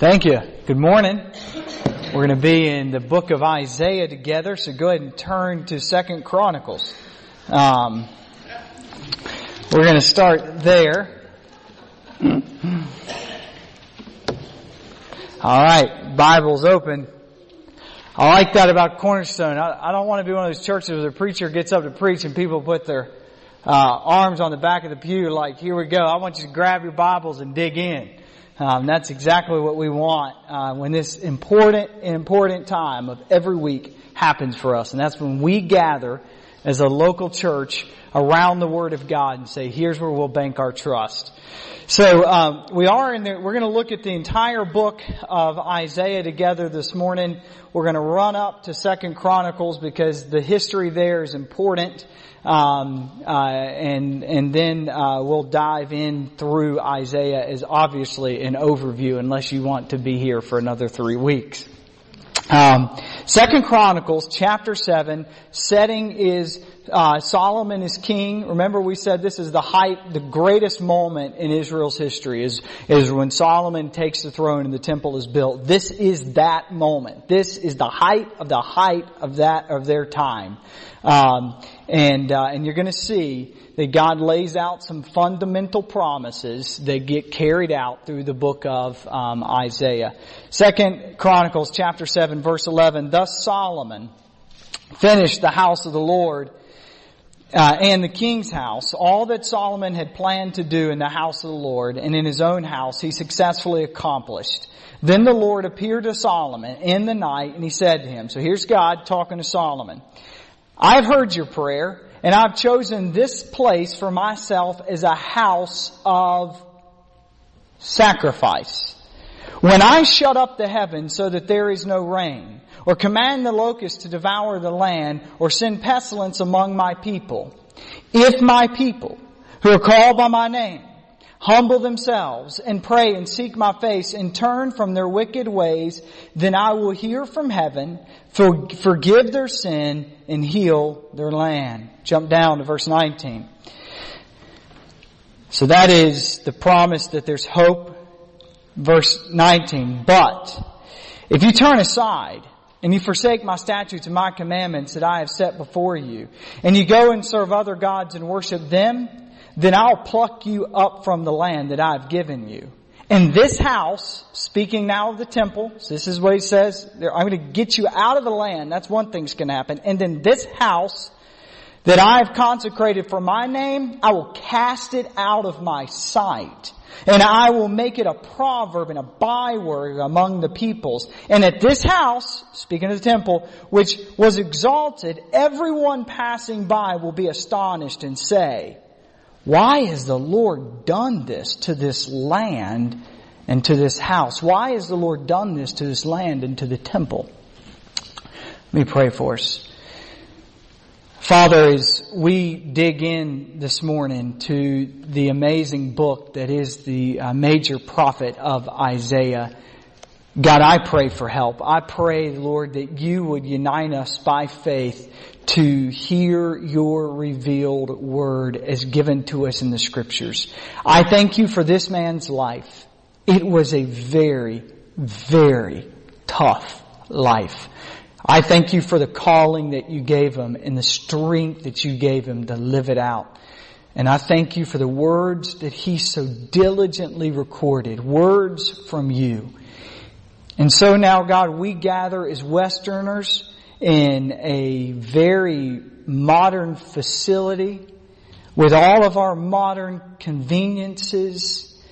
Thank you. Good morning. We're going to be in the book of Isaiah together, so go ahead and turn to Second Chronicles. Um, we're going to start there. All right, Bible's open. I like that about Cornerstone. I, I, don't want to be one of those churches where the preacher gets up to preach and people put their uh, arms on the back of the pew like, here we go. I want you to grab your Bibles and dig in. Um, that's exactly what we want uh, when this important, important time of every week happens for us, and that's when we gather as a local church around the Word of God and say, "Here's where we'll bank our trust." So um, we are in there. We're going to look at the entire book of Isaiah together this morning. We're going to run up to Second Chronicles because the history there is important. Um, uh, and and then uh, we'll dive in through Isaiah as obviously an overview, unless you want to be here for another three weeks. Um, Second Chronicles chapter seven setting is uh, Solomon is king. Remember, we said this is the height, the greatest moment in Israel's history is is when Solomon takes the throne and the temple is built. This is that moment. This is the height of the height of that of their time. Um, and uh, and you're going to see that God lays out some fundamental promises that get carried out through the book of um, Isaiah. Second Chronicles chapter seven verse eleven. Thus Solomon finished the house of the Lord. Uh, and the king's house, all that Solomon had planned to do in the house of the Lord and in his own house, he successfully accomplished. Then the Lord appeared to Solomon in the night and he said to him, so here's God talking to Solomon. I've heard your prayer, and I've chosen this place for myself as a house of sacrifice. When I shut up the heavens so that there is no rain, or command the locusts to devour the land, or send pestilence among my people, if my people, who are called by my name, humble themselves and pray and seek my face and turn from their wicked ways, then I will hear from heaven, for, forgive their sin and heal their land. Jump down to verse 19. So that is the promise that there's hope. Verse 19. But if you turn aside and you forsake my statutes and my commandments that I have set before you, and you go and serve other gods and worship them, then I'll pluck you up from the land that I've given you. And this house, speaking now of the temple, so this is what he says, I'm going to get you out of the land. That's one thing's going to happen. And then this house that I've consecrated for my name, I will cast it out of my sight. And I will make it a proverb and a byword among the peoples. And at this house, speaking of the temple, which was exalted, everyone passing by will be astonished and say, why has the Lord done this to this land and to this house? Why has the Lord done this to this land and to the temple? Let me pray for us. Father, as we dig in this morning to the amazing book that is the uh, major prophet of Isaiah, God, I pray for help. I pray, Lord, that you would unite us by faith to hear your revealed word as given to us in the scriptures. I thank you for this man's life. It was a very, very tough life. I thank you for the calling that you gave him and the strength that you gave him to live it out. And I thank you for the words that he so diligently recorded, words from you. And so now, God, we gather as Westerners in a very modern facility with all of our modern conveniences.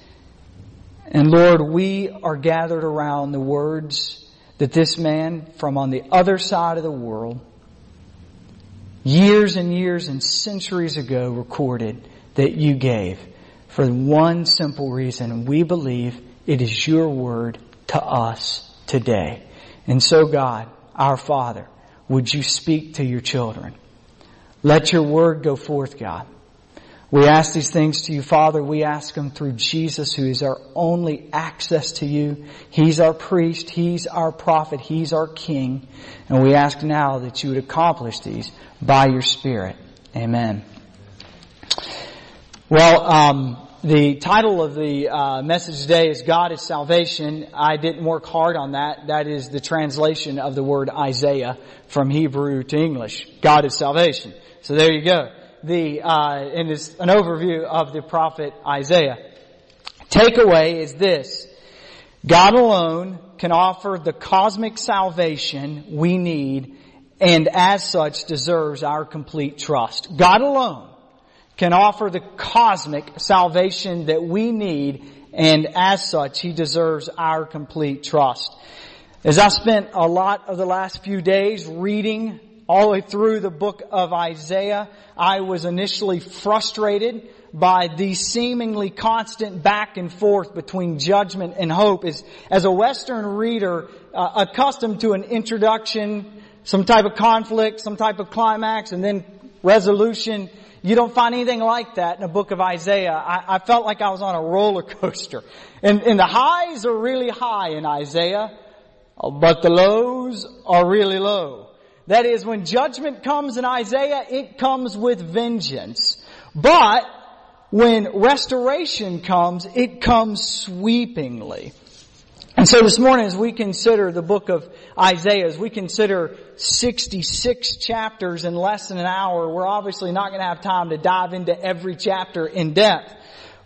And Lord, we are gathered around the words that this man from on the other side of the world, years and years and centuries ago recorded that you gave for one simple reason. We believe it is your word to us today. And so God, our Father, would you speak to your children? Let your word go forth, God. We ask these things to you, Father. We ask them through Jesus, who is our only access to you. He's our priest. He's our prophet. He's our king. And we ask now that you would accomplish these by your Spirit. Amen. Well, um, the title of the uh, message today is God is Salvation. I didn't work hard on that. That is the translation of the word Isaiah from Hebrew to English. God is Salvation. So there you go. The uh, and it's an overview of the prophet Isaiah. Takeaway is this: God alone can offer the cosmic salvation we need, and as such deserves our complete trust. God alone can offer the cosmic salvation that we need and as such he deserves our complete trust. As I spent a lot of the last few days reading all the way through the book of Isaiah, I was initially frustrated by the seemingly constant back and forth between judgment and hope. As, as a Western reader, uh, accustomed to an introduction, some type of conflict, some type of climax, and then resolution, you don't find anything like that in the book of Isaiah. I, I felt like I was on a roller coaster. And, and the highs are really high in Isaiah, but the lows are really low. That is, when judgment comes in Isaiah, it comes with vengeance. But when restoration comes, it comes sweepingly. And so this morning as we consider the book of Isaiah, as we consider 66 chapters in less than an hour, we're obviously not going to have time to dive into every chapter in depth.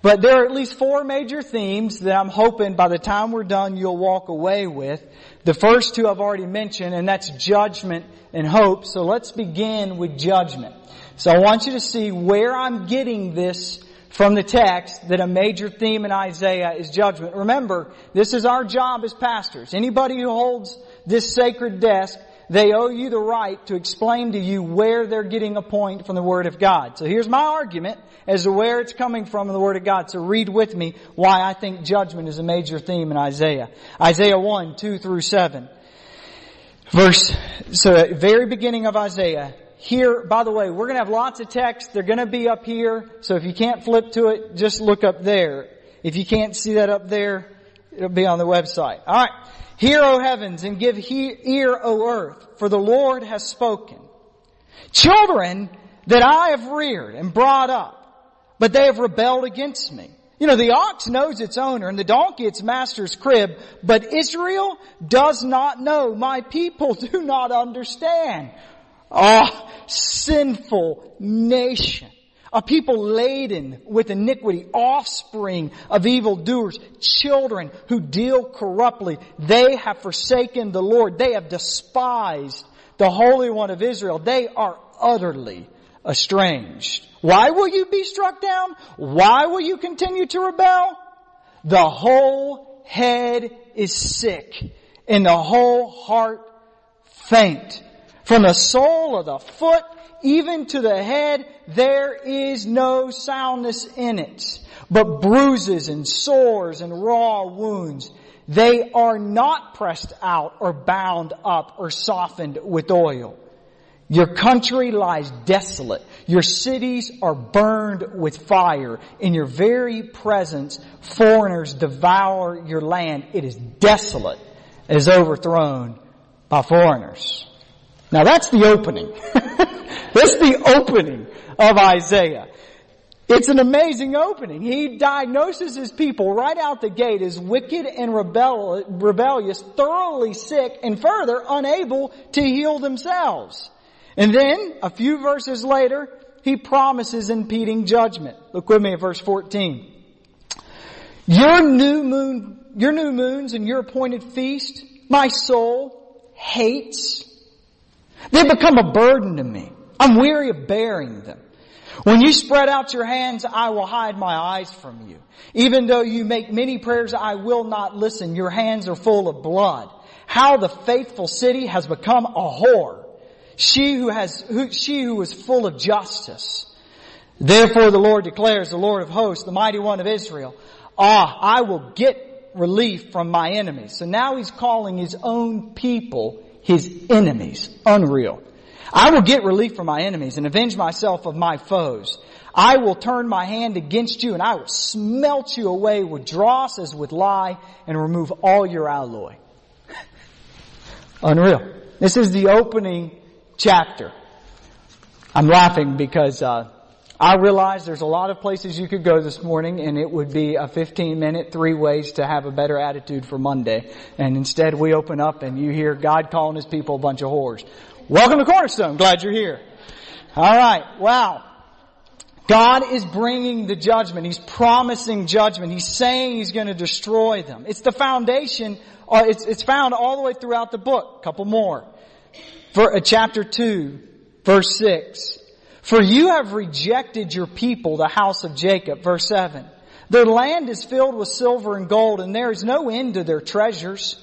But there are at least four major themes that I'm hoping by the time we're done you'll walk away with. The first two I've already mentioned, and that's judgment and hope. So let's begin with judgment. So I want you to see where I'm getting this from the text that a major theme in Isaiah is judgment. Remember, this is our job as pastors. Anybody who holds this sacred desk, they owe you the right to explain to you where they're getting a point from the Word of God. So here's my argument as to where it's coming from in the Word of God. So read with me why I think judgment is a major theme in Isaiah. Isaiah 1, 2 through 7. Verse, so at very beginning of Isaiah, here, by the way, we're going to have lots of text. They're going to be up here. So if you can't flip to it, just look up there. If you can't see that up there, it'll be on the website. All right. Hear, O heavens, and give he- ear, O earth, for the Lord has spoken. Children that I have reared and brought up, but they have rebelled against me. You know, the ox knows its owner and the donkey its master's crib, but Israel does not know. My people do not understand. Ah, oh, sinful nation. A people laden with iniquity, offspring of evildoers, children who deal corruptly. They have forsaken the Lord. They have despised the Holy One of Israel. They are utterly estranged. Why will you be struck down? Why will you continue to rebel? The whole head is sick and the whole heart faint. From the sole of the foot even to the head, there is no soundness in it, but bruises and sores and raw wounds. They are not pressed out or bound up or softened with oil. Your country lies desolate. Your cities are burned with fire. In your very presence, foreigners devour your land. It is desolate, it is overthrown by foreigners. Now that's the opening. that's the opening of Isaiah. It's an amazing opening. He diagnoses his people right out the gate as wicked and rebel- rebellious, thoroughly sick, and further unable to heal themselves. And then, a few verses later, he promises impeding judgment. Look with me at verse 14. Your new moon, your new moons and your appointed feast, my soul hates they become a burden to me. I'm weary of bearing them. When you spread out your hands, I will hide my eyes from you. Even though you make many prayers, I will not listen. Your hands are full of blood. How the faithful city has become a whore. She who has, who, she who is full of justice. Therefore the Lord declares, the Lord of hosts, the mighty one of Israel, ah, I will get relief from my enemies. So now he's calling his own people his enemies. Unreal. I will get relief from my enemies and avenge myself of my foes. I will turn my hand against you and I will smelt you away with dross as with lye and remove all your alloy. Unreal. This is the opening chapter. I'm laughing because uh, I realize there's a lot of places you could go this morning and it would be a 15 minute, three ways to have a better attitude for Monday. And instead we open up and you hear God calling his people a bunch of whores. Welcome to Cornerstone. Glad you're here. Alright. Wow. God is bringing the judgment. He's promising judgment. He's saying He's going to destroy them. It's the foundation, uh, it's, it's found all the way throughout the book. Couple more. For, uh, chapter 2, verse 6. For you have rejected your people, the house of Jacob. Verse 7. Their land is filled with silver and gold, and there is no end to their treasures.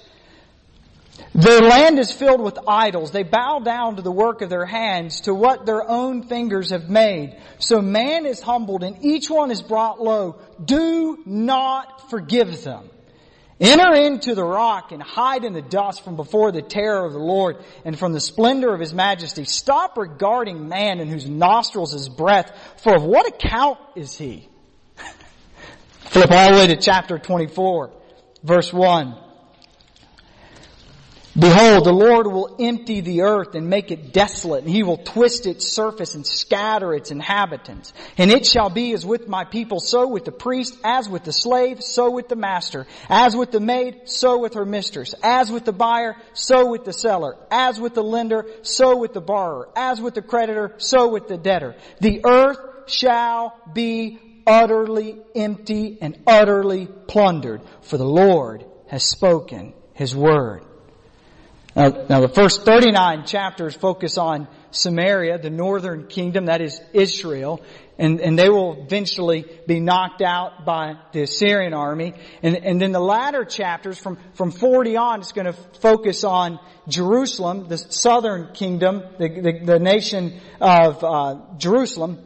Their land is filled with idols. They bow down to the work of their hands, to what their own fingers have made. So man is humbled and each one is brought low. Do not forgive them. Enter into the rock and hide in the dust from before the terror of the Lord and from the splendor of His majesty. Stop regarding man in whose nostrils is breath, for of what account is he? Flip all the way to chapter 24, verse 1. Behold, the Lord will empty the earth and make it desolate, and he will twist its surface and scatter its inhabitants. And it shall be as with my people, so with the priest, as with the slave, so with the master, as with the maid, so with her mistress, as with the buyer, so with the seller, as with the lender, so with the borrower, as with the creditor, so with the debtor. The earth shall be utterly empty and utterly plundered, for the Lord has spoken his word. Now, now, the first 39 chapters focus on Samaria, the northern kingdom, that is Israel, and, and they will eventually be knocked out by the Assyrian army. And, and then the latter chapters, from, from 40 on, it's going to focus on Jerusalem, the southern kingdom, the, the, the nation of uh, Jerusalem,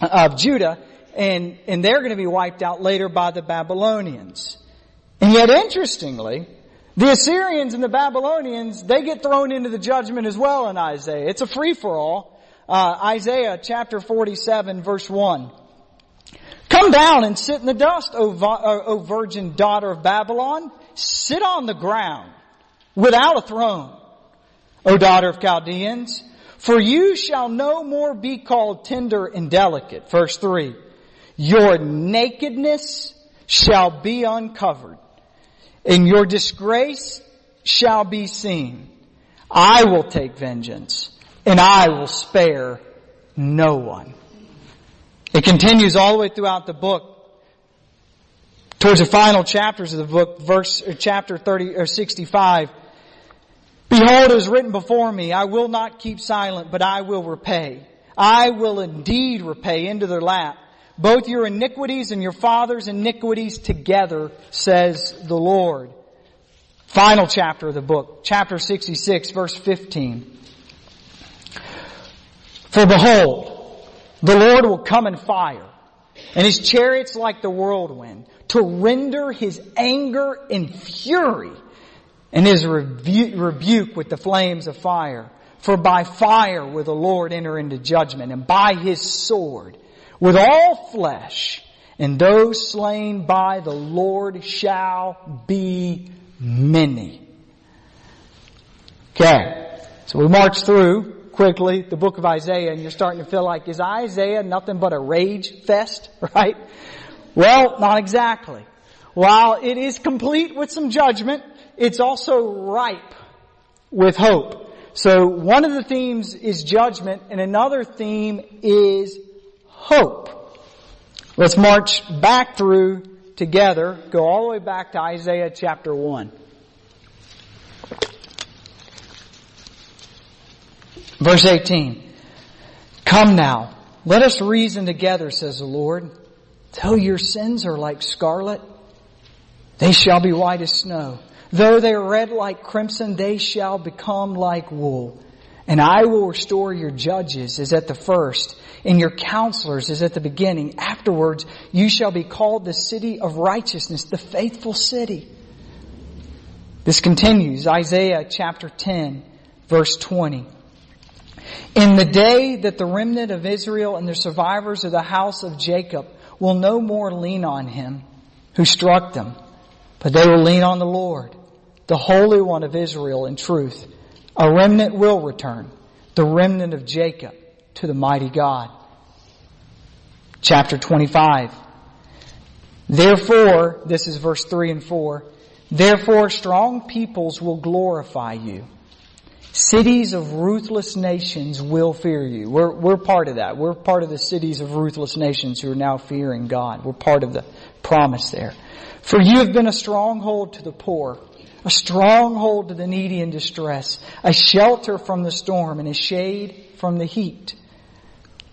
of Judah, and, and they're going to be wiped out later by the Babylonians. And yet interestingly, the Assyrians and the Babylonians, they get thrown into the judgment as well in Isaiah. It's a free-for-all. Uh, Isaiah chapter 47 verse 1. Come down and sit in the dust, O, o virgin daughter of Babylon. Sit on the ground without a throne, O daughter of Chaldeans. For you shall no more be called tender and delicate. Verse 3. Your nakedness shall be uncovered and your disgrace shall be seen. I will take vengeance and I will spare no one. It continues all the way throughout the book. Towards the final chapters of the book, verse, uh, chapter 30 or 65. Behold, it is written before me, I will not keep silent, but I will repay. I will indeed repay into their lap both your iniquities and your father's iniquities together, says the Lord. Final chapter of the book, chapter 66, verse 15. For behold, the Lord will come in fire, and his chariots like the whirlwind, to render his anger in fury, and his rebu- rebuke with the flames of fire. For by fire will the Lord enter into judgment, and by his sword with all flesh, and those slain by the Lord shall be many. Okay. So we march through quickly the book of Isaiah and you're starting to feel like, is Isaiah nothing but a rage fest, right? Well, not exactly. While it is complete with some judgment, it's also ripe with hope. So one of the themes is judgment and another theme is hope. Let's march back through together, go all the way back to Isaiah chapter 1. Verse 18. Come now, let us reason together, says the Lord. Though your sins are like scarlet, they shall be white as snow. Though they are red like crimson, they shall become like wool. And I will restore your judges as at the first, and your counselors is at the beginning. Afterwards, you shall be called the city of righteousness, the faithful city. This continues, Isaiah chapter 10, verse 20. In the day that the remnant of Israel and the survivors of the house of Jacob will no more lean on him who struck them, but they will lean on the Lord, the Holy One of Israel in truth. A remnant will return, the remnant of Jacob to the mighty God. Chapter 25. Therefore, this is verse 3 and 4, therefore strong peoples will glorify you. Cities of ruthless nations will fear you. We're, we're part of that. We're part of the cities of ruthless nations who are now fearing God. We're part of the promise there. For you have been a stronghold to the poor, a stronghold to the needy in distress, a shelter from the storm and a shade from the heat.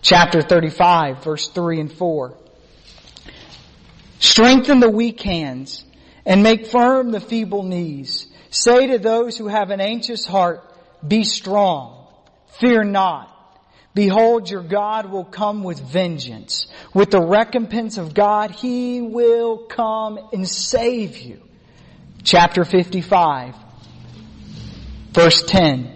Chapter 35 verse 3 and 4. Strengthen the weak hands and make firm the feeble knees. Say to those who have an anxious heart, be strong. Fear not. Behold, your God will come with vengeance. With the recompense of God, He will come and save you. Chapter 55, verse 10.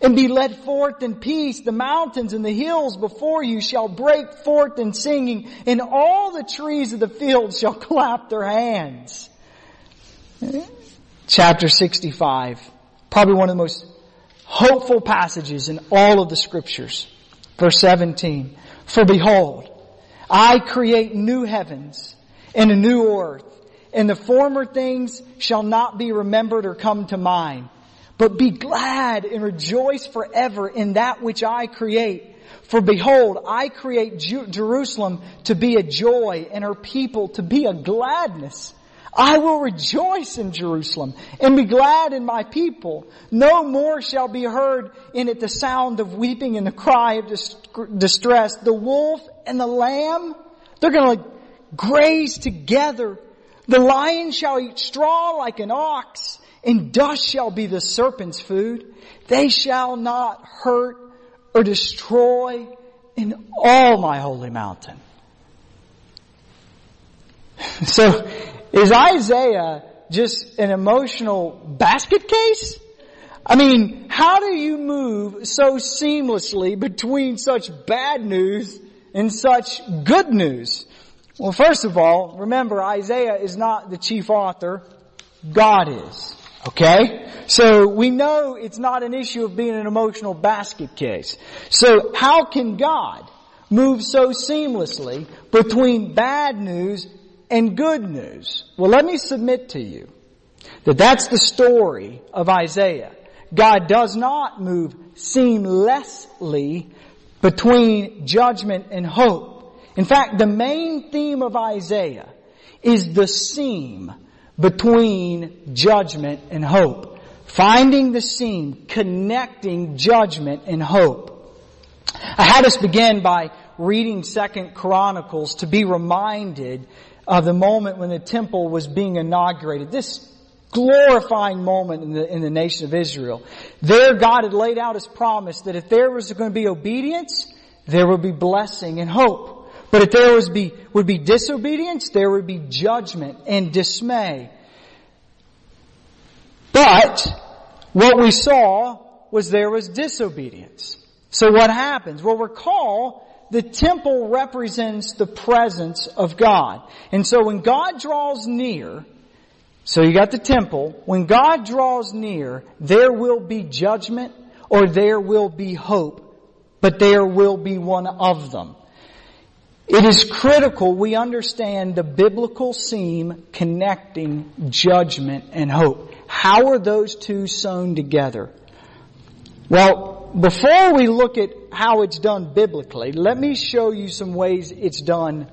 and be led forth in peace. The mountains and the hills before you shall break forth in singing, and all the trees of the field shall clap their hands. Chapter 65, probably one of the most hopeful passages in all of the scriptures. Verse 17, For behold, I create new heavens and a new earth, and the former things shall not be remembered or come to mind. But be glad and rejoice forever in that which I create. For behold, I create Jerusalem to be a joy and her people to be a gladness. I will rejoice in Jerusalem and be glad in my people. No more shall be heard in it the sound of weeping and the cry of distress. The wolf and the lamb, they're going to graze together. The lion shall eat straw like an ox and dust shall be the serpent's food. They shall not hurt or destroy in all my holy mountain. So, is Isaiah just an emotional basket case? I mean, how do you move so seamlessly between such bad news and such good news? Well, first of all, remember Isaiah is not the chief author. God is. Okay? So we know it's not an issue of being an emotional basket case. So how can God move so seamlessly between bad news and good news? Well, let me submit to you that that's the story of Isaiah. God does not move seamlessly between judgment and hope. In fact, the main theme of Isaiah is the seam between judgment and hope. Finding the seam, connecting judgment and hope. I had us begin by reading Second Chronicles to be reminded of the moment when the temple was being inaugurated. This glorifying moment in the, in the nation of Israel. There God had laid out His promise that if there was going to be obedience, there would be blessing and hope. But if there was be, would be disobedience, there would be judgment and dismay. But what we saw was there was disobedience. So what happens? Well, recall the temple represents the presence of God. And so when God draws near, so you got the temple, when God draws near, there will be judgment or there will be hope, but there will be one of them. It is critical we understand the biblical seam connecting judgment and hope. How are those two sewn together? Well, before we look at how it's done biblically, let me show you some ways it's done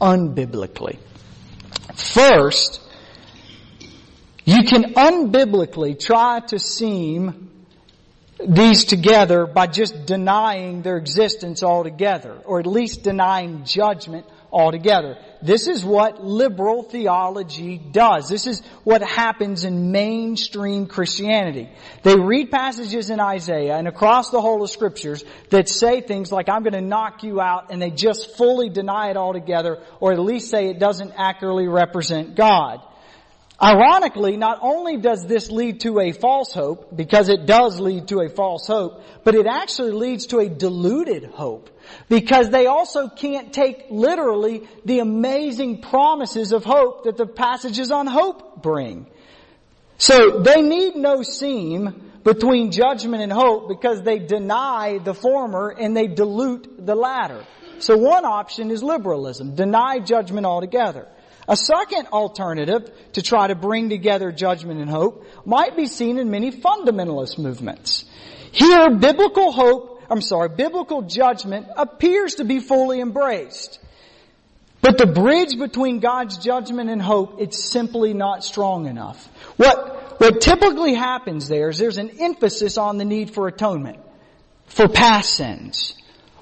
unbiblically. First, you can unbiblically try to seam these together by just denying their existence altogether, or at least denying judgment altogether. This is what liberal theology does. This is what happens in mainstream Christianity. They read passages in Isaiah and across the whole of scriptures that say things like, I'm going to knock you out, and they just fully deny it altogether, or at least say it doesn't accurately represent God. Ironically, not only does this lead to a false hope, because it does lead to a false hope, but it actually leads to a deluded hope. Because they also can't take literally the amazing promises of hope that the passages on hope bring. So they need no seam between judgment and hope because they deny the former and they dilute the latter. So one option is liberalism, deny judgment altogether. A second alternative to try to bring together judgment and hope might be seen in many fundamentalist movements. Here, biblical hope, I'm sorry, biblical judgment appears to be fully embraced. But the bridge between God's judgment and hope, it's simply not strong enough. What, what typically happens there is there's an emphasis on the need for atonement, for past sins.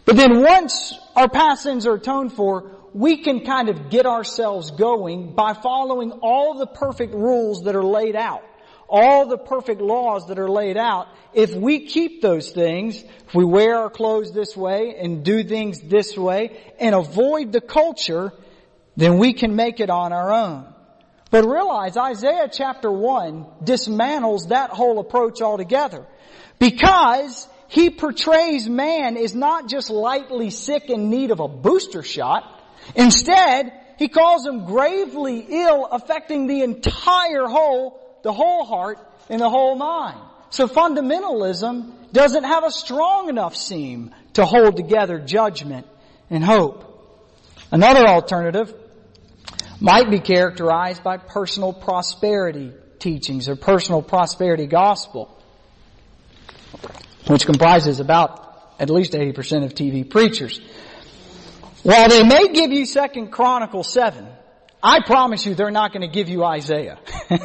But then once our past sins are atoned for, we can kind of get ourselves going by following all the perfect rules that are laid out. All the perfect laws that are laid out. If we keep those things, if we wear our clothes this way and do things this way and avoid the culture, then we can make it on our own. But realize Isaiah chapter 1 dismantles that whole approach altogether. Because he portrays man as not just lightly sick in need of a booster shot, Instead, he calls him gravely ill, affecting the entire whole, the whole heart and the whole mind. So fundamentalism doesn't have a strong enough seam to hold together judgment and hope. Another alternative might be characterized by personal prosperity teachings or personal prosperity gospel, which comprises about at least 80% of TV preachers. While they may give you Second Chronicles 7, I promise you they're not going to give you Isaiah.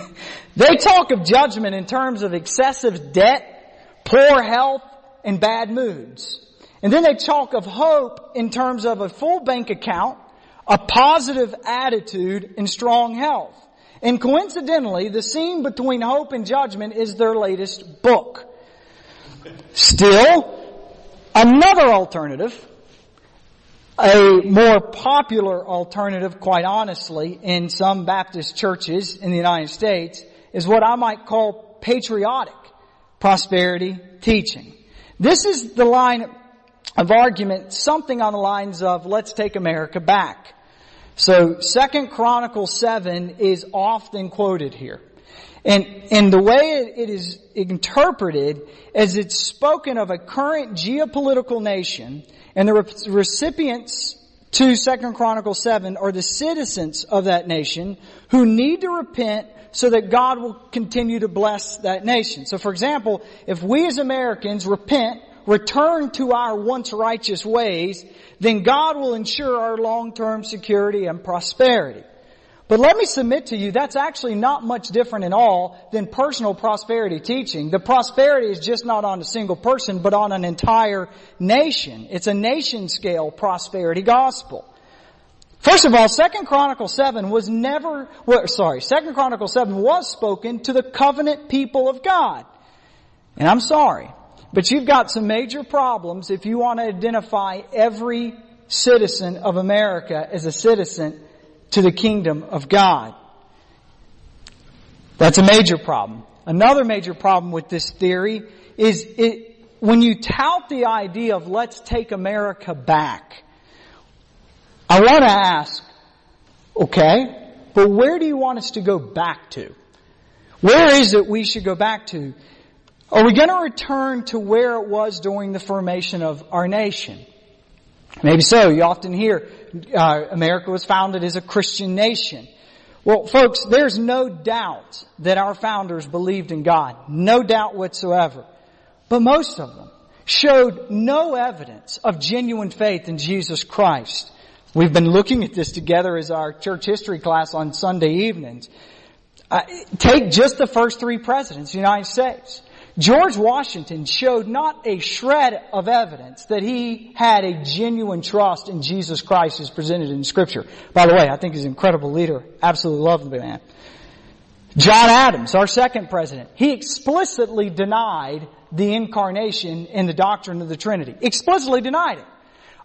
they talk of judgment in terms of excessive debt, poor health, and bad moods. And then they talk of hope in terms of a full bank account, a positive attitude, and strong health. And coincidentally, the scene between hope and judgment is their latest book. Still, another alternative a more popular alternative, quite honestly, in some Baptist churches in the United States is what I might call patriotic prosperity teaching. This is the line of argument, something on the lines of, let's take America back. So, Second Chronicles 7 is often quoted here. And, and the way it is interpreted as it's spoken of a current geopolitical nation and the recipients to Second Chronicles 7 are the citizens of that nation who need to repent so that God will continue to bless that nation. So for example, if we as Americans repent, return to our once righteous ways, then God will ensure our long-term security and prosperity. But let me submit to you, that's actually not much different at all than personal prosperity teaching. The prosperity is just not on a single person, but on an entire nation. It's a nation scale prosperity gospel. First of all, Second Chronicles 7 was never, well, sorry, Second Chronicles 7 was spoken to the covenant people of God. And I'm sorry, but you've got some major problems if you want to identify every citizen of America as a citizen to the kingdom of God. That's a major problem. Another major problem with this theory is it, when you tout the idea of let's take America back, I want to ask, okay, but where do you want us to go back to? Where is it we should go back to? Are we going to return to where it was during the formation of our nation? Maybe so. You often hear uh, America was founded as a Christian nation. Well, folks, there's no doubt that our founders believed in God. No doubt whatsoever. But most of them showed no evidence of genuine faith in Jesus Christ. We've been looking at this together as our church history class on Sunday evenings. Uh, take just the first three presidents of the United States. George Washington showed not a shred of evidence that he had a genuine trust in Jesus Christ as presented in scripture. By the way, I think he's an incredible leader. Absolutely love the man. John Adams, our second president, he explicitly denied the incarnation and the doctrine of the Trinity. Explicitly denied it.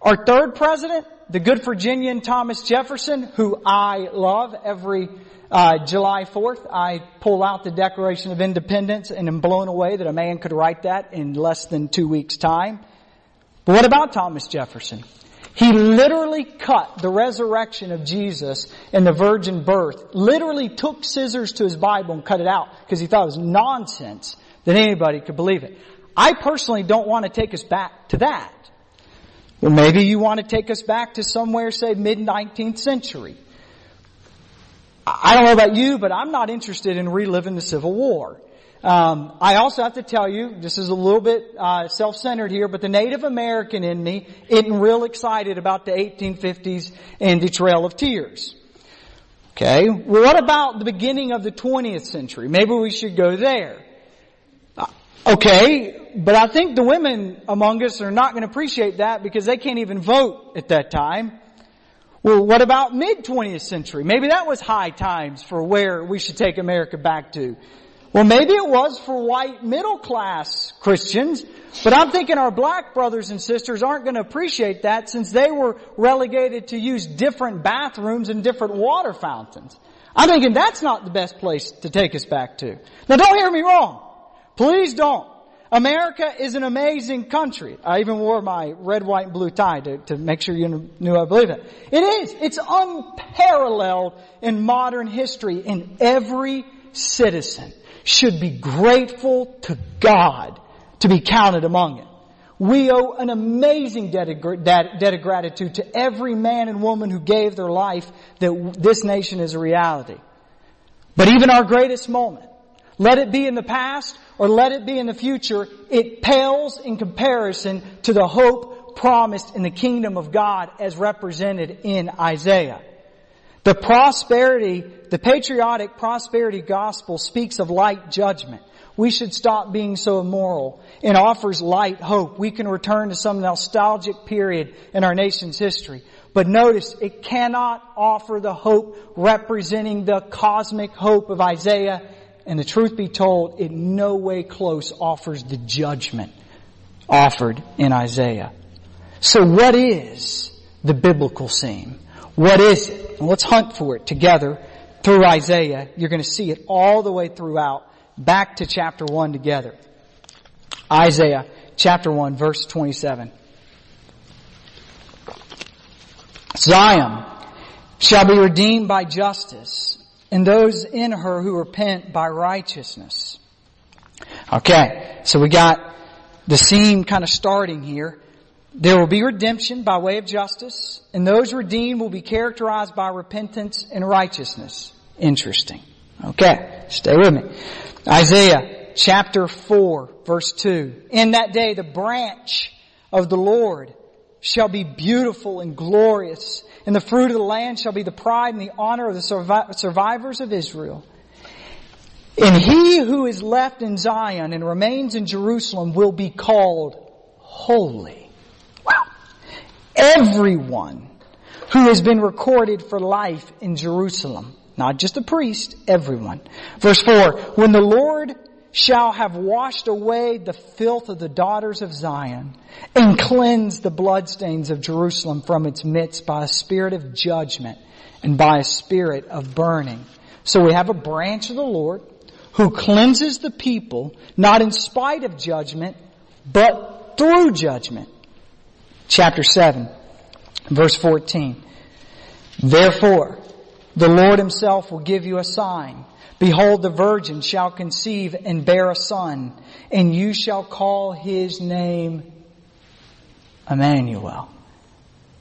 Our third president, the good Virginian Thomas Jefferson, who I love every uh, July 4th, I pull out the Declaration of Independence and am blown away that a man could write that in less than two weeks' time. But what about Thomas Jefferson? He literally cut the resurrection of Jesus and the virgin birth, literally took scissors to his Bible and cut it out because he thought it was nonsense that anybody could believe it. I personally don't want to take us back to that. Well, maybe you want to take us back to somewhere, say, mid-19th century. I don't know about you, but I'm not interested in reliving the Civil War. Um, I also have to tell you, this is a little bit uh, self-centered here, but the Native American in me isn't real excited about the 1850s and the Trail of Tears. Okay, well, what about the beginning of the 20th century? Maybe we should go there. Uh, okay, but I think the women among us are not going to appreciate that because they can't even vote at that time. Well, what about mid 20th century? Maybe that was high times for where we should take America back to. Well, maybe it was for white middle class Christians, but I'm thinking our black brothers and sisters aren't going to appreciate that since they were relegated to use different bathrooms and different water fountains. I'm thinking that's not the best place to take us back to. Now don't hear me wrong. Please don't. America is an amazing country. I even wore my red, white, and blue tie to, to make sure you knew I believe it. It is. It's unparalleled in modern history and every citizen should be grateful to God to be counted among it. We owe an amazing debt of, debt of gratitude to every man and woman who gave their life that this nation is a reality. But even our greatest moment, let it be in the past or let it be in the future, it pales in comparison to the hope promised in the kingdom of God as represented in Isaiah. The prosperity, the patriotic prosperity gospel speaks of light judgment. We should stop being so immoral and offers light hope. We can return to some nostalgic period in our nation's history. But notice, it cannot offer the hope representing the cosmic hope of Isaiah. And the truth be told, it no way close offers the judgment offered in Isaiah. So what is the biblical scene? What is it? Let's hunt for it together through Isaiah. You're going to see it all the way throughout, back to chapter 1 together. Isaiah chapter 1 verse 27. Zion shall be redeemed by justice and those in her who repent by righteousness. Okay, so we got the scene kind of starting here. There will be redemption by way of justice, and those redeemed will be characterized by repentance and righteousness. Interesting. Okay, stay with me. Isaiah chapter 4 verse 2. In that day the branch of the Lord shall be beautiful and glorious, and the fruit of the land shall be the pride and the honor of the survivors of Israel. And he who is left in Zion and remains in Jerusalem will be called holy everyone who has been recorded for life in Jerusalem. Not just the priest, everyone. Verse 4, when the Lord shall have washed away the filth of the daughters of Zion and cleansed the bloodstains of Jerusalem from its midst by a spirit of judgment and by a spirit of burning. So we have a branch of the Lord who cleanses the people not in spite of judgment, but through judgment chapter 7, verse 14. Therefore, the Lord himself will give you a sign. Behold, the virgin shall conceive and bear a son, and you shall call his name Emmanuel.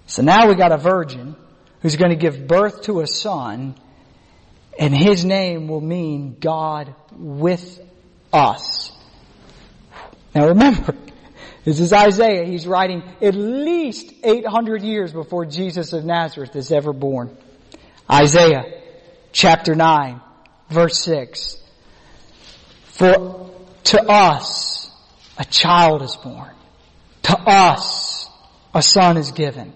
So now we got a virgin who's going to give birth to a son, and his name will mean God with us. Now remember, this is Isaiah. He's writing at least 800 years before Jesus of Nazareth is ever born. Isaiah chapter 9 verse 6. For to us a child is born. To us a son is given.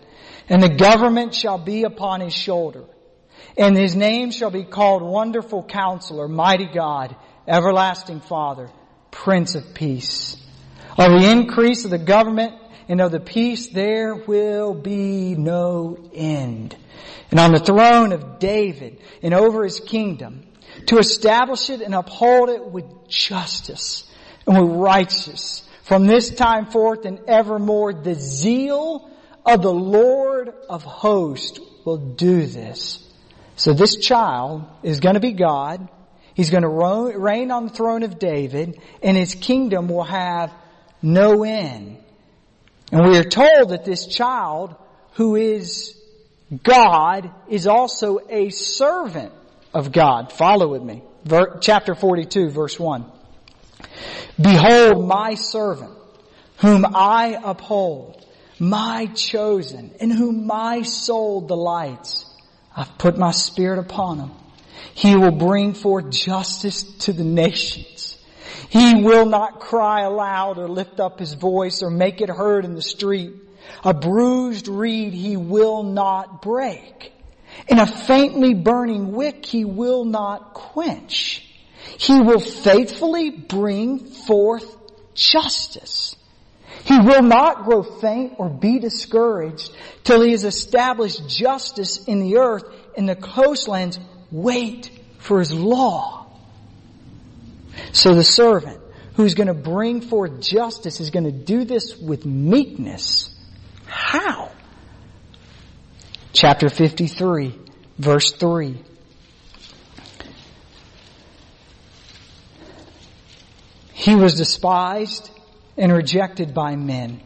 And the government shall be upon his shoulder. And his name shall be called Wonderful Counselor, Mighty God, Everlasting Father, Prince of Peace. Of the increase of the government and of the peace there will be no end. And on the throne of David and over his kingdom, to establish it and uphold it with justice and with righteousness from this time forth and evermore. The zeal of the Lord of hosts will do this. So this child is going to be God. He's going to reign on the throne of David and his kingdom will have no end. And we are told that this child who is God is also a servant of God. Follow with me. Ver, chapter 42 verse 1. Behold my servant whom I uphold, my chosen in whom my soul delights. I've put my spirit upon him. He will bring forth justice to the nations. He will not cry aloud or lift up his voice or make it heard in the street. A bruised reed he will not break. In a faintly burning wick he will not quench. He will faithfully bring forth justice. He will not grow faint or be discouraged till he has established justice in the earth and the coastlands wait for his law. So the servant who's going to bring forth justice is going to do this with meekness. How? Chapter 53, verse 3. He was despised and rejected by men.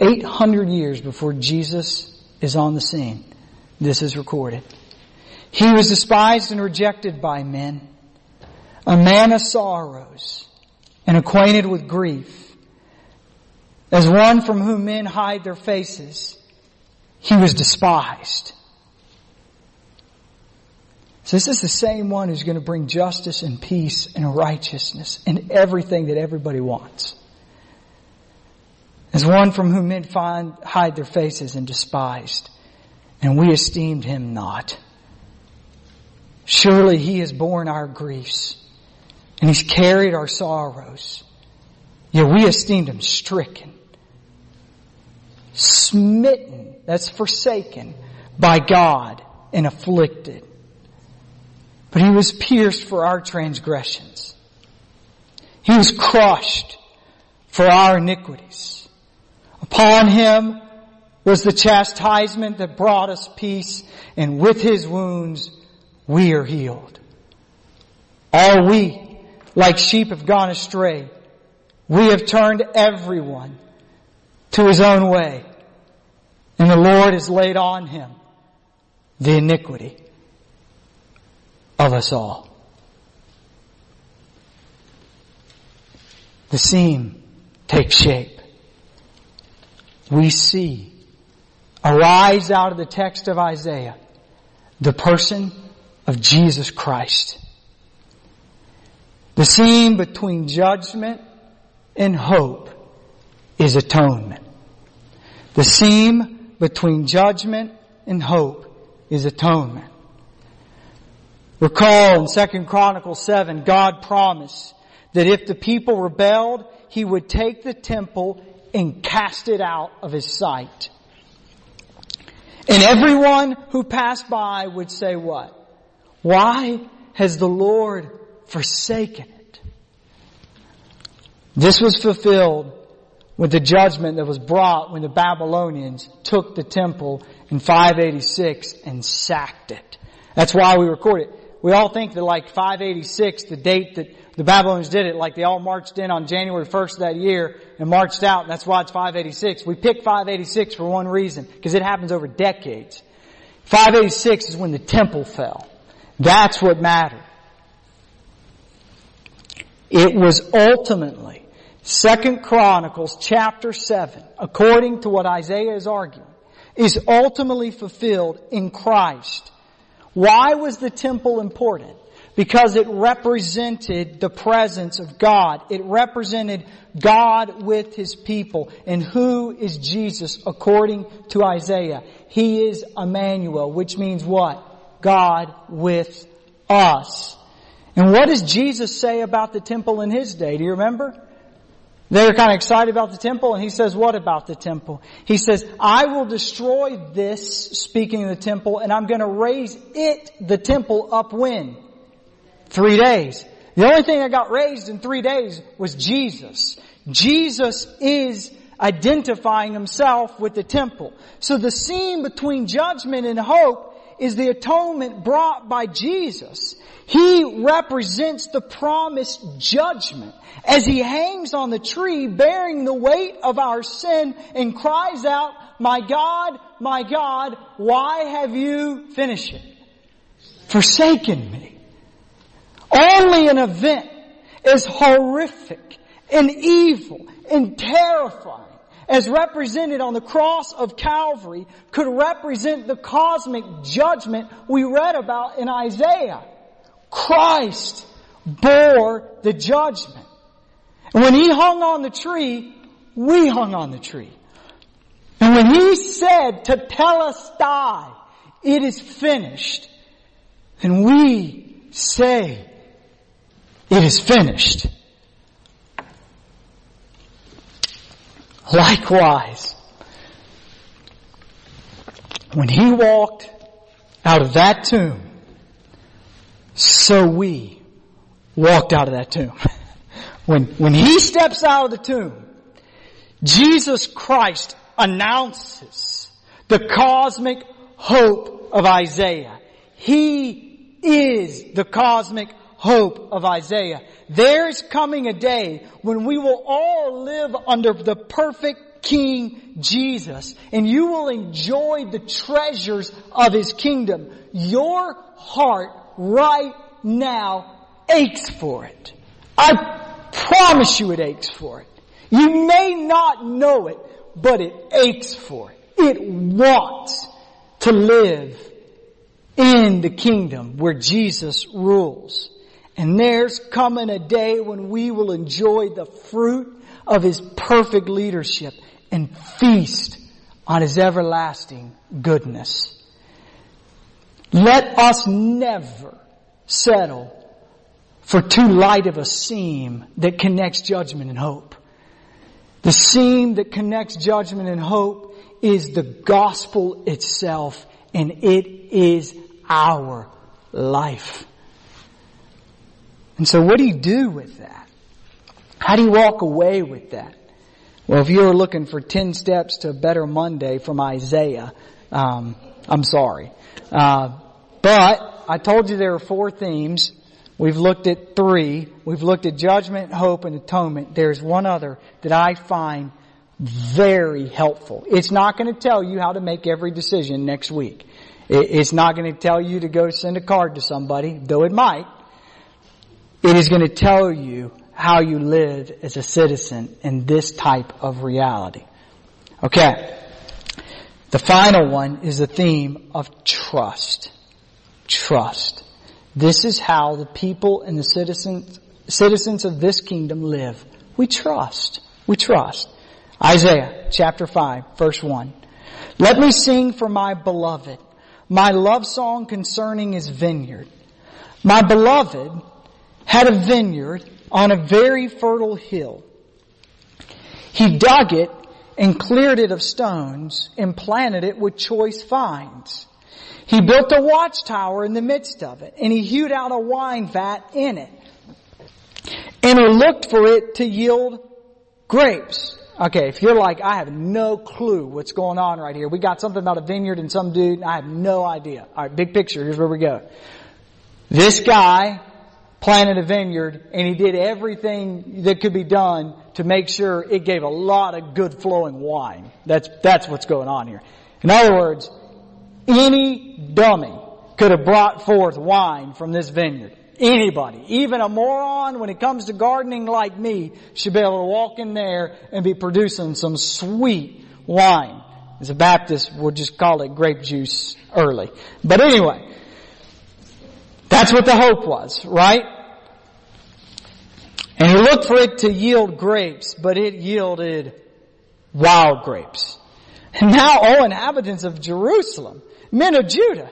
800 years before Jesus is on the scene, this is recorded. He was despised and rejected by men, a man of sorrows and acquainted with grief. As one from whom men hide their faces, he was despised. So this is the same one who's going to bring justice and peace and righteousness and everything that everybody wants. As one from whom men find, hide their faces and despised, and we esteemed him not. Surely he has borne our griefs and he's carried our sorrows. Yet we esteemed him stricken, smitten, that's forsaken by God and afflicted. But he was pierced for our transgressions. He was crushed for our iniquities. Upon him was the chastisement that brought us peace, and with his wounds we are healed. All we, like sheep, have gone astray. We have turned everyone to his own way, and the Lord has laid on him the iniquity of us all. The scene takes shape. We see arise out of the text of Isaiah the person of Jesus Christ. The seam between judgment and hope is atonement. The seam between judgment and hope is atonement. Recall in 2 Chronicles 7, God promised that if the people rebelled, He would take the temple and cast it out of His sight. And everyone who passed by would say what? Why has the Lord forsaken it? This was fulfilled with the judgment that was brought when the Babylonians took the temple in 586 and sacked it. That's why we record it we all think that like 586, the date that the Babylonians did it, like they all marched in on January 1st of that year and marched out, and that's why it's 586. We pick 586 for one reason, because it happens over decades. 586 is when the temple fell. That's what mattered. It was ultimately, Second Chronicles chapter 7, according to what Isaiah is arguing, is ultimately fulfilled in Christ why was the temple important? Because it represented the presence of God. It represented God with His people. And who is Jesus according to Isaiah? He is Emmanuel, which means what? God with us. And what does Jesus say about the temple in His day? Do you remember? They're kind of excited about the temple and he says, what about the temple? He says, I will destroy this, speaking of the temple, and I'm going to raise it, the temple, up when? Three days. The only thing that got raised in three days was Jesus. Jesus is identifying himself with the temple. So the seam between judgment and hope is the atonement brought by Jesus. He represents the promised judgment as he hangs on the tree bearing the weight of our sin and cries out, my God, my God, why have you finished it? Forsaken me. Only an event as horrific and evil and terrifying as represented on the cross of Calvary could represent the cosmic judgment we read about in Isaiah. Christ bore the judgment. And when he hung on the tree, we hung on the tree. And when he said tetelestai, it is finished, then we say, it is finished. Likewise, when he walked out of that tomb, so we walked out of that tomb. When, when he steps out of the tomb, Jesus Christ announces the cosmic hope of Isaiah. He is the cosmic hope of Isaiah. There's coming a day when we will all live under the perfect King Jesus and you will enjoy the treasures of His kingdom. Your heart right now aches for it. I promise you it aches for it. You may not know it, but it aches for it. It wants to live in the kingdom where Jesus rules. And there's coming a day when we will enjoy the fruit of His perfect leadership and feast on His everlasting goodness. Let us never settle for too light of a seam that connects judgment and hope. The seam that connects judgment and hope is the gospel itself and it is our life. And so what do you do with that? How do you walk away with that? Well, if you're looking for 10 steps to a better Monday from Isaiah, um, I'm sorry. Uh, but I told you there are four themes. We've looked at three. We've looked at judgment, hope, and atonement. There's one other that I find very helpful. It's not going to tell you how to make every decision next week. It's not going to tell you to go send a card to somebody, though it might. It is going to tell you how you live as a citizen in this type of reality. Okay. The final one is the theme of trust. Trust. This is how the people and the citizens, citizens of this kingdom live. We trust. We trust. Isaiah chapter 5 verse 1. Let me sing for my beloved, my love song concerning his vineyard. My beloved had a vineyard on a very fertile hill. He dug it and cleared it of stones and planted it with choice vines. He built a watchtower in the midst of it and he hewed out a wine vat in it. And he looked for it to yield grapes. Okay, if you're like, I have no clue what's going on right here. We got something about a vineyard and some dude, and I have no idea. Alright, big picture, here's where we go. This guy planted a vineyard and he did everything that could be done to make sure it gave a lot of good flowing wine. That's, that's what's going on here. In other words, any dummy could have brought forth wine from this vineyard. Anybody, even a moron when it comes to gardening like me, should be able to walk in there and be producing some sweet wine. As a Baptist, we'll just call it grape juice early. But anyway, that's what the hope was, right? And he looked for it to yield grapes, but it yielded wild grapes. And now, O inhabitants of Jerusalem, men of Judah,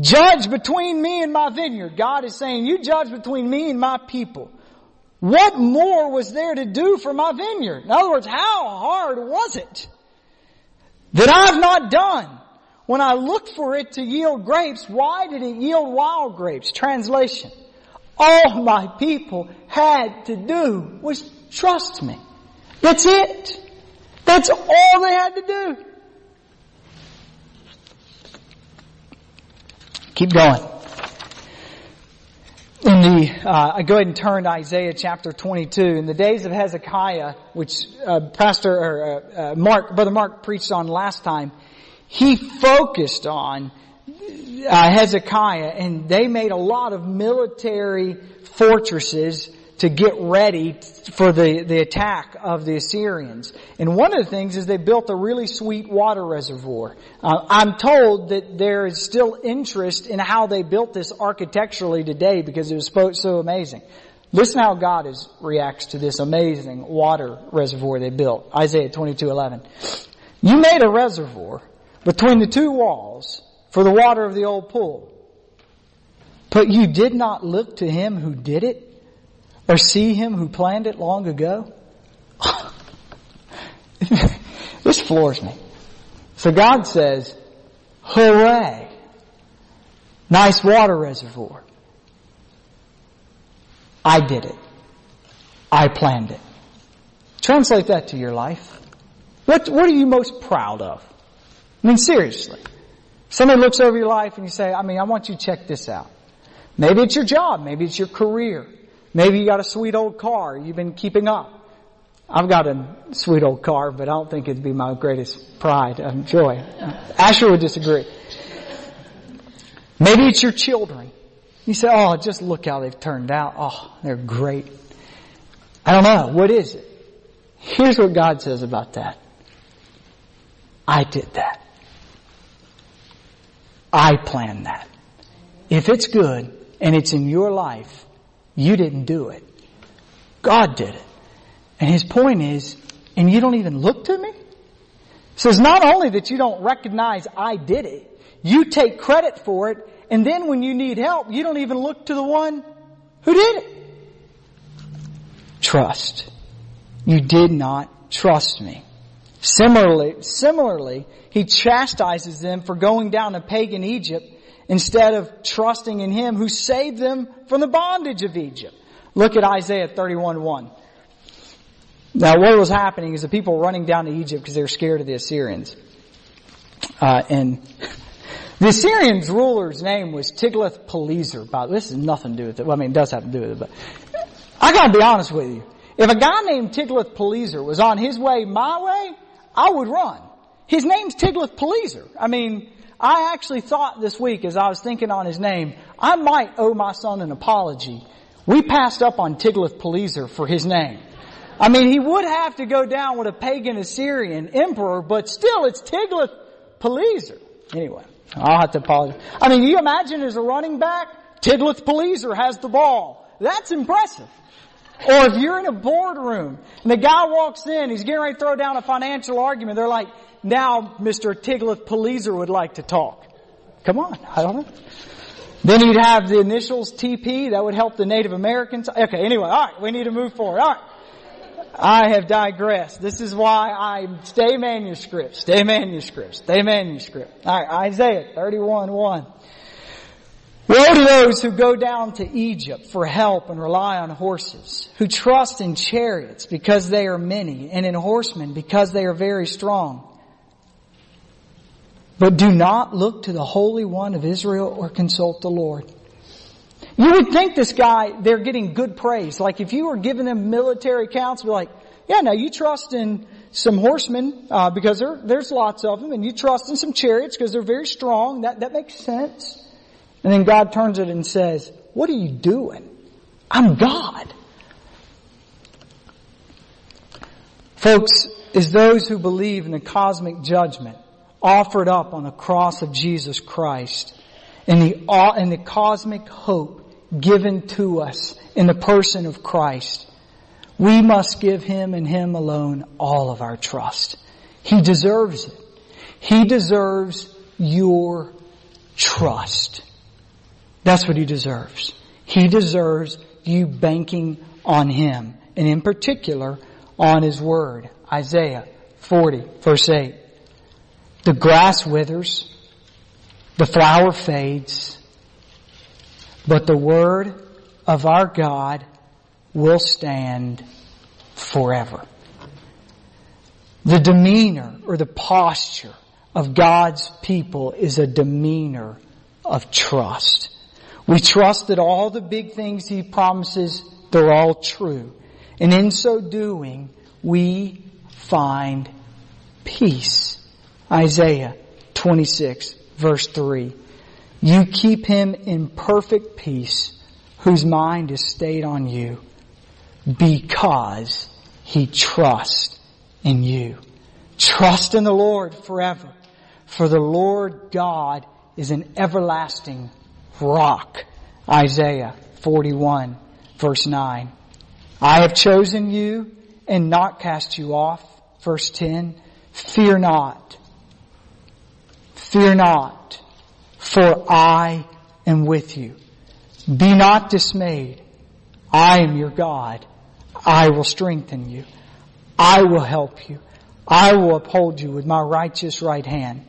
judge between me and my vineyard. God is saying, you judge between me and my people. What more was there to do for my vineyard? In other words, how hard was it that I've not done? When I looked for it to yield grapes, why did it yield wild grapes? Translation. All my people had to do was trust me. That's it. That's all they had to do. Keep going. In the, uh, I go ahead and turn to Isaiah chapter 22. In the days of Hezekiah, which uh, Pastor or uh, uh, Mark, Brother Mark preached on last time, he focused on uh, Hezekiah, and they made a lot of military fortresses to get ready for the, the attack of the Assyrians. And one of the things is they built a really sweet water reservoir. Uh, I'm told that there is still interest in how they built this architecturally today because it was so amazing. Listen how God is, reacts to this amazing water reservoir they built. Isaiah 22:11. You made a reservoir between the two walls for the water of the old pool. But you did not look to him who did it or see him who planned it long ago? this floors me. So God says, hooray. Nice water reservoir. I did it. I planned it. Translate that to your life. What, what are you most proud of? I mean, seriously. Somebody looks over your life and you say, I mean, I want you to check this out. Maybe it's your job. Maybe it's your career. Maybe you got a sweet old car you've been keeping up. I've got a sweet old car, but I don't think it'd be my greatest pride and joy. Asher would disagree. Maybe it's your children. You say, oh, just look how they've turned out. Oh, they're great. I don't know. What is it? Here's what God says about that. I did that. I planned that. If it's good and it's in your life, you didn't do it. God did it. And his point is, and you don't even look to me? So it's not only that you don't recognize I did it, you take credit for it, and then when you need help, you don't even look to the one who did it. Trust. You did not trust me. Similarly, similarly, he chastises them for going down to pagan Egypt instead of trusting in Him who saved them from the bondage of Egypt. Look at Isaiah 31:1. Now what was happening is the people were running down to Egypt because they were scared of the Assyrians. Uh, and the Assyrians ruler's name was Tiglath-Pileser. By This has nothing to do with it. Well, I mean, it does have to do with it, but I gotta be honest with you. If a guy named Tiglath-Pileser was on his way my way, I would run. His name's Tiglath-Pileser. I mean, I actually thought this week as I was thinking on his name, I might owe my son an apology. We passed up on Tiglath-Pileser for his name. I mean, he would have to go down with a pagan Assyrian emperor, but still it's Tiglath-Pileser. Anyway, I'll have to apologize. I mean, you imagine as a running back, Tiglath-Pileser has the ball. That's impressive. Or if you're in a boardroom and the guy walks in, he's getting ready to throw down a financial argument, they're like, now Mr. Tiglath-Pileser would like to talk. Come on, I don't know. Then you'd have the initials TP, that would help the Native Americans. Okay, anyway, alright, we need to move forward. Alright. I have digressed. This is why I stay manuscript, stay manuscript, stay manuscript. Alright, Isaiah 31, 1. Woe to those who go down to Egypt for help and rely on horses, who trust in chariots because they are many, and in horsemen because they are very strong but do not look to the Holy One of Israel or consult the Lord. You would think this guy, they're getting good praise. Like if you were giving them military accounts, be like, yeah, now you trust in some horsemen, uh, because there, there's lots of them, and you trust in some chariots because they're very strong. That, that makes sense. And then God turns it and says, what are you doing? I'm God. Folks, is those who believe in the cosmic judgment offered up on the cross of Jesus Christ and the, and the cosmic hope given to us in the person of Christ, we must give Him and Him alone all of our trust. He deserves it. He deserves your trust. That's what He deserves. He deserves you banking on Him, and in particular on His Word. Isaiah 40 verse 8. The grass withers, the flower fades, but the Word of our God will stand forever. The demeanor or the posture of God's people is a demeanor of trust. We trust that all the big things He promises, they're all true. And in so doing, we find peace. Isaiah 26 verse 3. You keep him in perfect peace whose mind is stayed on you because he trusts in you. Trust in the Lord forever for the Lord God is an everlasting rock. Isaiah 41 verse 9. I have chosen you and not cast you off. Verse 10. Fear not. Fear not, for I am with you. Be not dismayed. I am your God. I will strengthen you. I will help you. I will uphold you with my righteous right hand.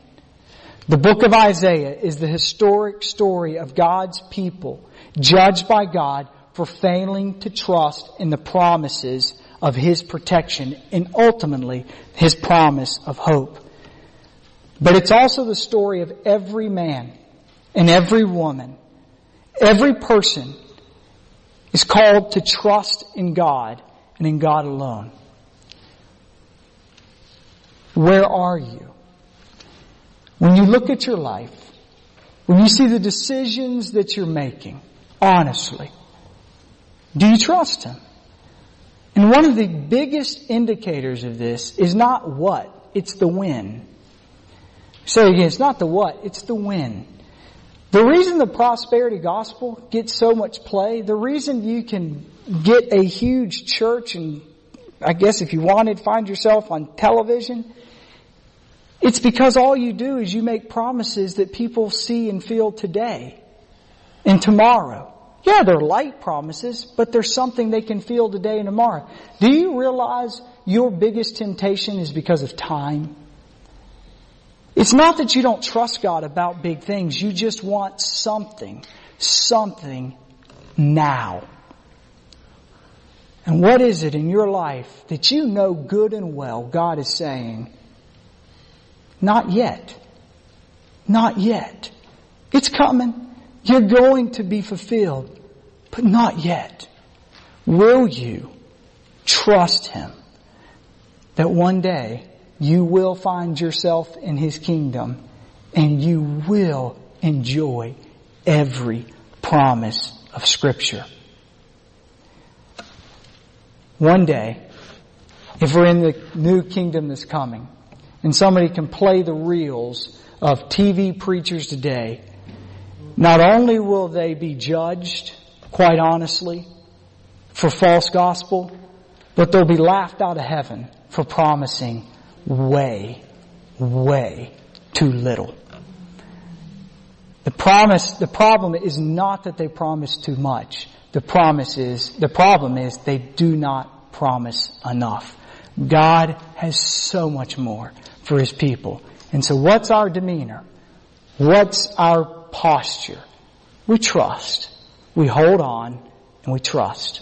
The book of Isaiah is the historic story of God's people judged by God for failing to trust in the promises of His protection and ultimately His promise of hope. But it's also the story of every man and every woman. Every person is called to trust in God and in God alone. Where are you? When you look at your life, when you see the decisions that you're making, honestly, do you trust Him? And one of the biggest indicators of this is not what, it's the when. Say again, it's not the what, it's the when. The reason the prosperity gospel gets so much play, the reason you can get a huge church and I guess if you wanted, find yourself on television, it's because all you do is you make promises that people see and feel today and tomorrow. Yeah, they're light promises, but there's something they can feel today and tomorrow. Do you realize your biggest temptation is because of time? It's not that you don't trust God about big things. You just want something, something now. And what is it in your life that you know good and well God is saying, not yet. Not yet. It's coming. You're going to be fulfilled, but not yet. Will you trust Him that one day you will find yourself in His kingdom and you will enjoy every promise of scripture? One day, if we're in the new kingdom that's coming, and somebody can play the reels of TV preachers today, not only will they be judged, quite honestly, for false gospel, but they'll be laughed out of heaven for promising way, way too little. The promise, the problem is not that they promise too much. The promise is, the problem is they do not promise enough. God has so much more for His people. And so what's our demeanor? What's our posture? We trust. We hold on and we trust.